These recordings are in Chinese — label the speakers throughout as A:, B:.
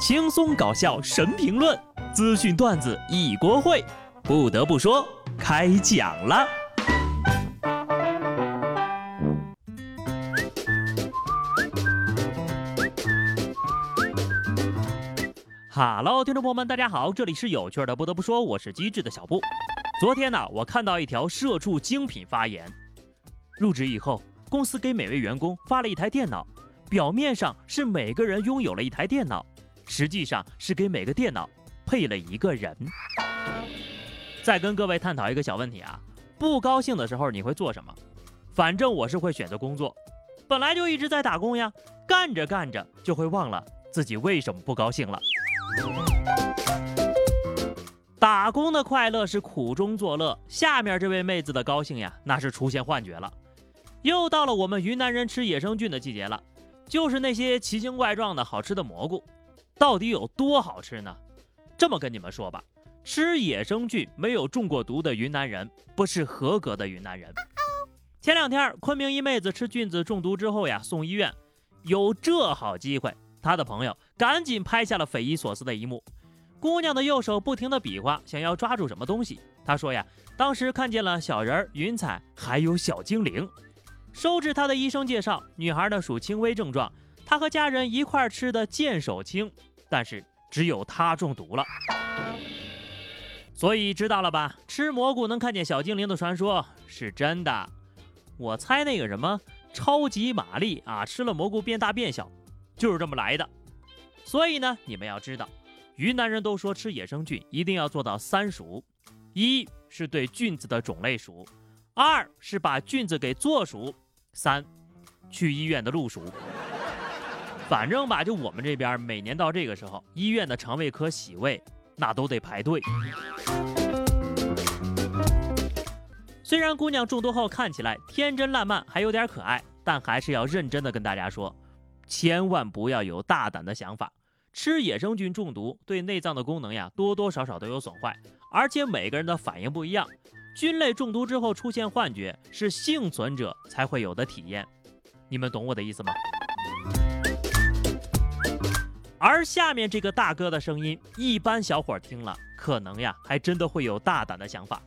A: 轻松搞笑神评论，资讯段子一锅烩。不得不说，开讲了。哈喽，听众朋友们，大家好，这里是有趣的。不得不说，我是机智的小布。昨天呢，我看到一条社畜精品发言：入职以后，公司给每位员工发了一台电脑，表面上是每个人拥有了一台电脑。实际上是给每个电脑配了一个人。再跟各位探讨一个小问题啊，不高兴的时候你会做什么？反正我是会选择工作，本来就一直在打工呀，干着干着就会忘了自己为什么不高兴了。打工的快乐是苦中作乐，下面这位妹子的高兴呀，那是出现幻觉了。又到了我们云南人吃野生菌的季节了，就是那些奇形怪状的好吃的蘑菇。到底有多好吃呢？这么跟你们说吧，吃野生菌没有中过毒的云南人不是合格的云南人。前两天昆明一妹子吃菌子中毒之后呀，送医院。有这好机会，她的朋友赶紧拍下了匪夷所思的一幕：姑娘的右手不停地比划，想要抓住什么东西。她说呀，当时看见了小人儿、云彩，还有小精灵。收治她的医生介绍，女孩呢属轻微症状，她和家人一块吃的见手青。但是只有他中毒了，所以知道了吧？吃蘑菇能看见小精灵的传说是真的。我猜那个什么超级玛丽啊，吃了蘑菇变大变小，就是这么来的。所以呢，你们要知道，云南人都说吃野生菌一定要做到三熟：一是对菌子的种类熟，二是把菌子给做熟，三去医院的路熟。反正吧，就我们这边，每年到这个时候，医院的肠胃科洗胃那都得排队。虽然姑娘中毒后看起来天真烂漫，还有点可爱，但还是要认真的跟大家说，千万不要有大胆的想法。吃野生菌中毒对内脏的功能呀，多多少少都有损坏，而且每个人的反应不一样。菌类中毒之后出现幻觉，是幸存者才会有的体验。你们懂我的意思吗？而下面这个大哥的声音，一般小伙听了，可能呀，还真的会有大胆的想法。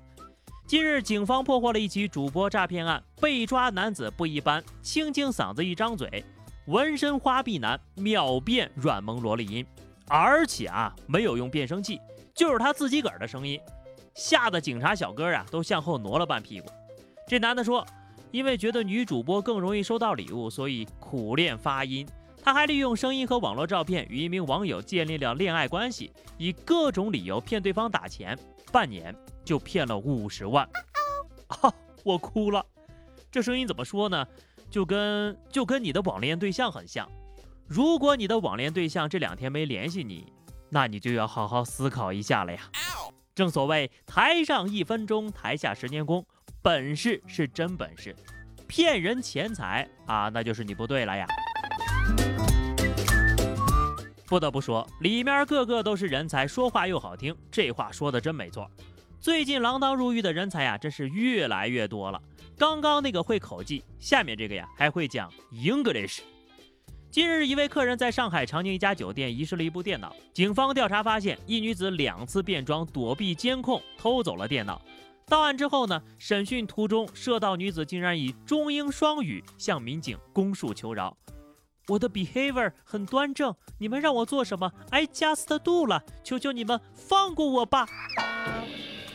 A: 近日，警方破获了一起主播诈骗案，被抓男子不一般，清清嗓子，一张嘴，纹身花臂男秒变软萌萝莉音，而且啊，没有用变声器，就是他自己个儿的声音，吓得警察小哥啊都向后挪了半屁股。这男的说，因为觉得女主播更容易收到礼物，所以苦练发音。他还利用声音和网络照片与一名网友建立了恋爱关系，以各种理由骗对方打钱，半年就骗了五十万。啊，我哭了，这声音怎么说呢？就跟就跟你的网恋对象很像。如果你的网恋对象这两天没联系你，那你就要好好思考一下了呀。正所谓台上一分钟，台下十年功，本事是真本事，骗人钱财啊，那就是你不对了呀。不得不说，里面个个都是人才，说话又好听，这话说的真没错。最近锒铛入狱的人才呀，真是越来越多了。刚刚那个会口技，下面这个呀还会讲 English。近日，一位客人在上海长宁一家酒店遗失了一部电脑，警方调查发现，一女子两次变装躲避监控，偷走了电脑。到案之后呢，审讯途中，涉盗女子竟然以中英双语向民警供述求饶。我的 behavior 很端正，你们让我做什么？I just do 了，求求你们放过我吧！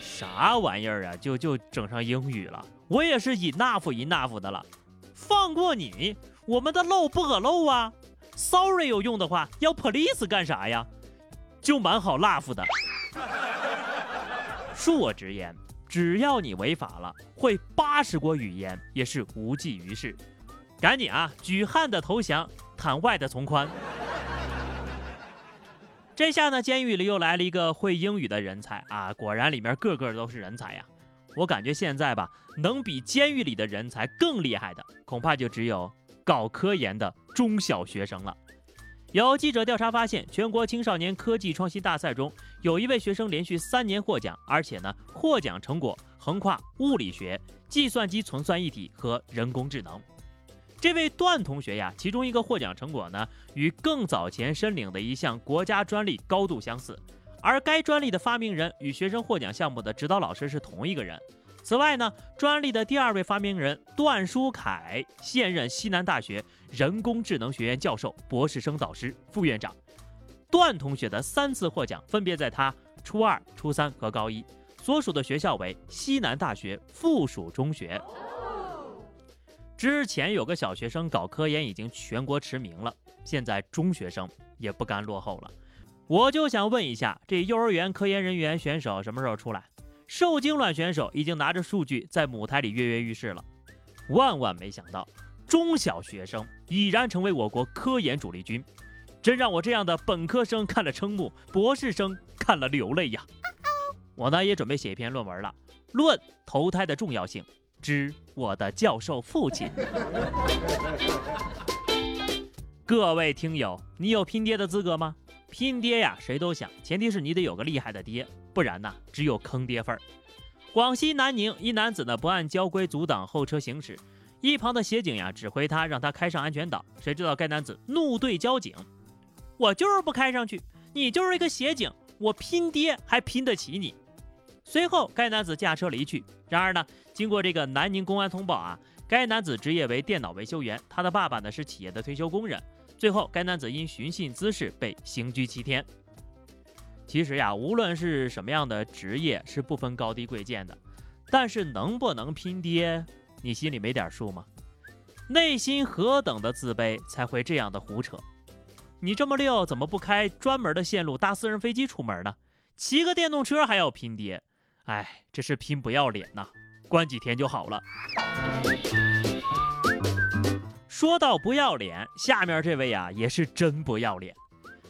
A: 啥玩意儿啊？就就整上英语了？我也是 enough enough 的了，放过你？我们的漏不可漏啊！Sorry 有用的话，要 police 干啥呀？就蛮好 laugh 的。恕我直言，只要你违法了，会八十国语言也是无济于事。赶紧啊，举汉的投降，坦外的从宽。这下呢，监狱里又来了一个会英语的人才啊！果然里面个个都是人才呀。我感觉现在吧，能比监狱里的人才更厉害的，恐怕就只有搞科研的中小学生了。有记者调查发现，全国青少年科技创新大赛中，有一位学生连续三年获奖，而且呢，获奖成果横跨物理学、计算机存算一体和人工智能。这位段同学呀，其中一个获奖成果呢，与更早前申领的一项国家专利高度相似，而该专利的发明人与学生获奖项目的指导老师是同一个人。此外呢，专利的第二位发明人段书凯，现任西南大学人工智能学院教授、博士生导师、副院长。段同学的三次获奖分别在他初二、初三和高一，所属的学校为西南大学附属中学。之前有个小学生搞科研已经全国驰名了，现在中学生也不甘落后了。我就想问一下，这幼儿园科研人员选手什么时候出来？受精卵选手已经拿着数据在母胎里跃跃欲试了。万万没想到，中小学生已然成为我国科研主力军，真让我这样的本科生看了瞠目，博士生看了流泪呀！我呢也准备写一篇论文了，论投胎的重要性。之我的教授父亲，各位听友，你有拼爹的资格吗？拼爹呀，谁都想，前提是你得有个厉害的爹，不然呢，只有坑爹份儿。广西南宁一男子呢不按交规阻挡后车行驶，一旁的协警呀指挥他让他开上安全岛，谁知道该男子怒对交警：“我就是不开上去，你就是一个协警，我拼爹还拼得起你。”随后该男子驾车离去。然而呢？经过这个南宁公安通报啊，该男子职业为电脑维修员，他的爸爸呢是企业的退休工人。最后，该男子因寻衅滋事被刑拘七天。其实呀，无论是什么样的职业，是不分高低贵贱的。但是能不能拼爹，你心里没点数吗？内心何等的自卑，才会这样的胡扯？你这么溜，怎么不开专门的线路搭私人飞机出门呢？骑个电动车还要拼爹？哎，这是拼不要脸呐！关几天就好了。说到不要脸，下面这位啊也是真不要脸。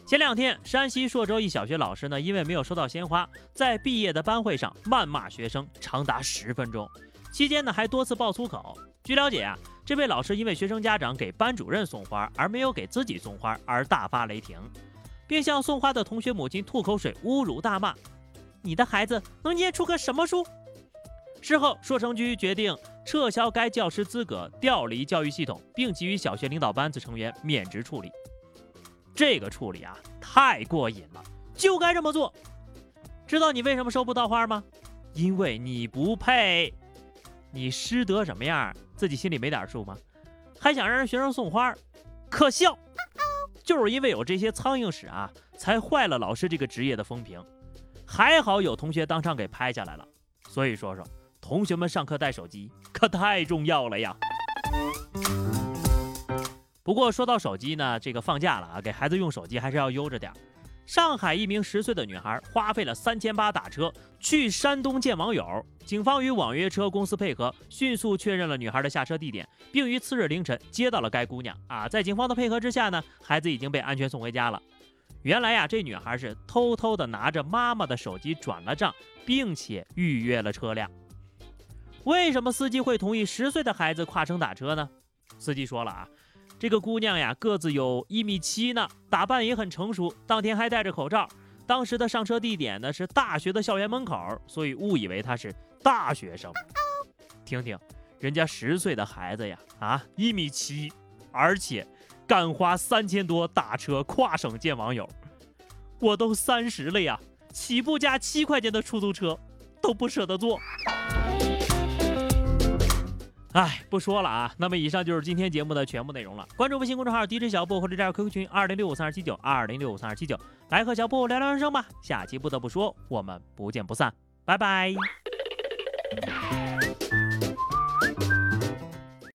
A: 前两天，山西朔州一小学老师呢，因为没有收到鲜花，在毕业的班会上谩骂学生长达十分钟，期间呢还多次爆粗口。据了解啊，这位老师因为学生家长给班主任送花，而没有给自己送花，而大发雷霆，并向送花的同学母亲吐口水，侮辱大骂：“你的孩子能念出个什么书？”事后，硕城居决定撤销该教师资格，调离教育系统，并给予小学领导班子成员免职处理。这个处理啊，太过瘾了，就该这么做。知道你为什么收不到花吗？因为你不配。你师德什么样，自己心里没点数吗？还想让人学生送花，可笑！就是因为有这些苍蝇屎啊，才坏了老师这个职业的风评。还好有同学当场给拍下来了，所以说说。同学们上课带手机 可太重要了呀！不过说到手机呢，这个放假了啊，给孩子用手机还是要悠着点。上海一名十岁的女孩花费了三千八打车去山东见网友，警方与网约车公司配合，迅速确认了女孩的下车地点，并于次日凌晨接到了该姑娘。啊，在警方的配合之下呢，孩子已经被安全送回家了。原来呀，这女孩是偷偷的拿着妈妈的手机转了账，并且预约了车辆。为什么司机会同意十岁的孩子跨城打车呢？司机说了啊，这个姑娘呀个子有一米七呢，打扮也很成熟，当天还戴着口罩。当时的上车地点呢是大学的校园门口，所以误以为她是大学生。听听，人家十岁的孩子呀，啊一米七，而且敢花三千多打车跨省见网友。我都三十了呀，起步价七块钱的出租车都不舍得坐。哎，不说了啊。那么以上就是今天节目的全部内容了。关注微信公众号 DJ 小布或者加入 QQ 群二零六五三二七九二零六五三二七九，来和小布聊聊人生吧。下期不得不说，我们不见不散，拜拜。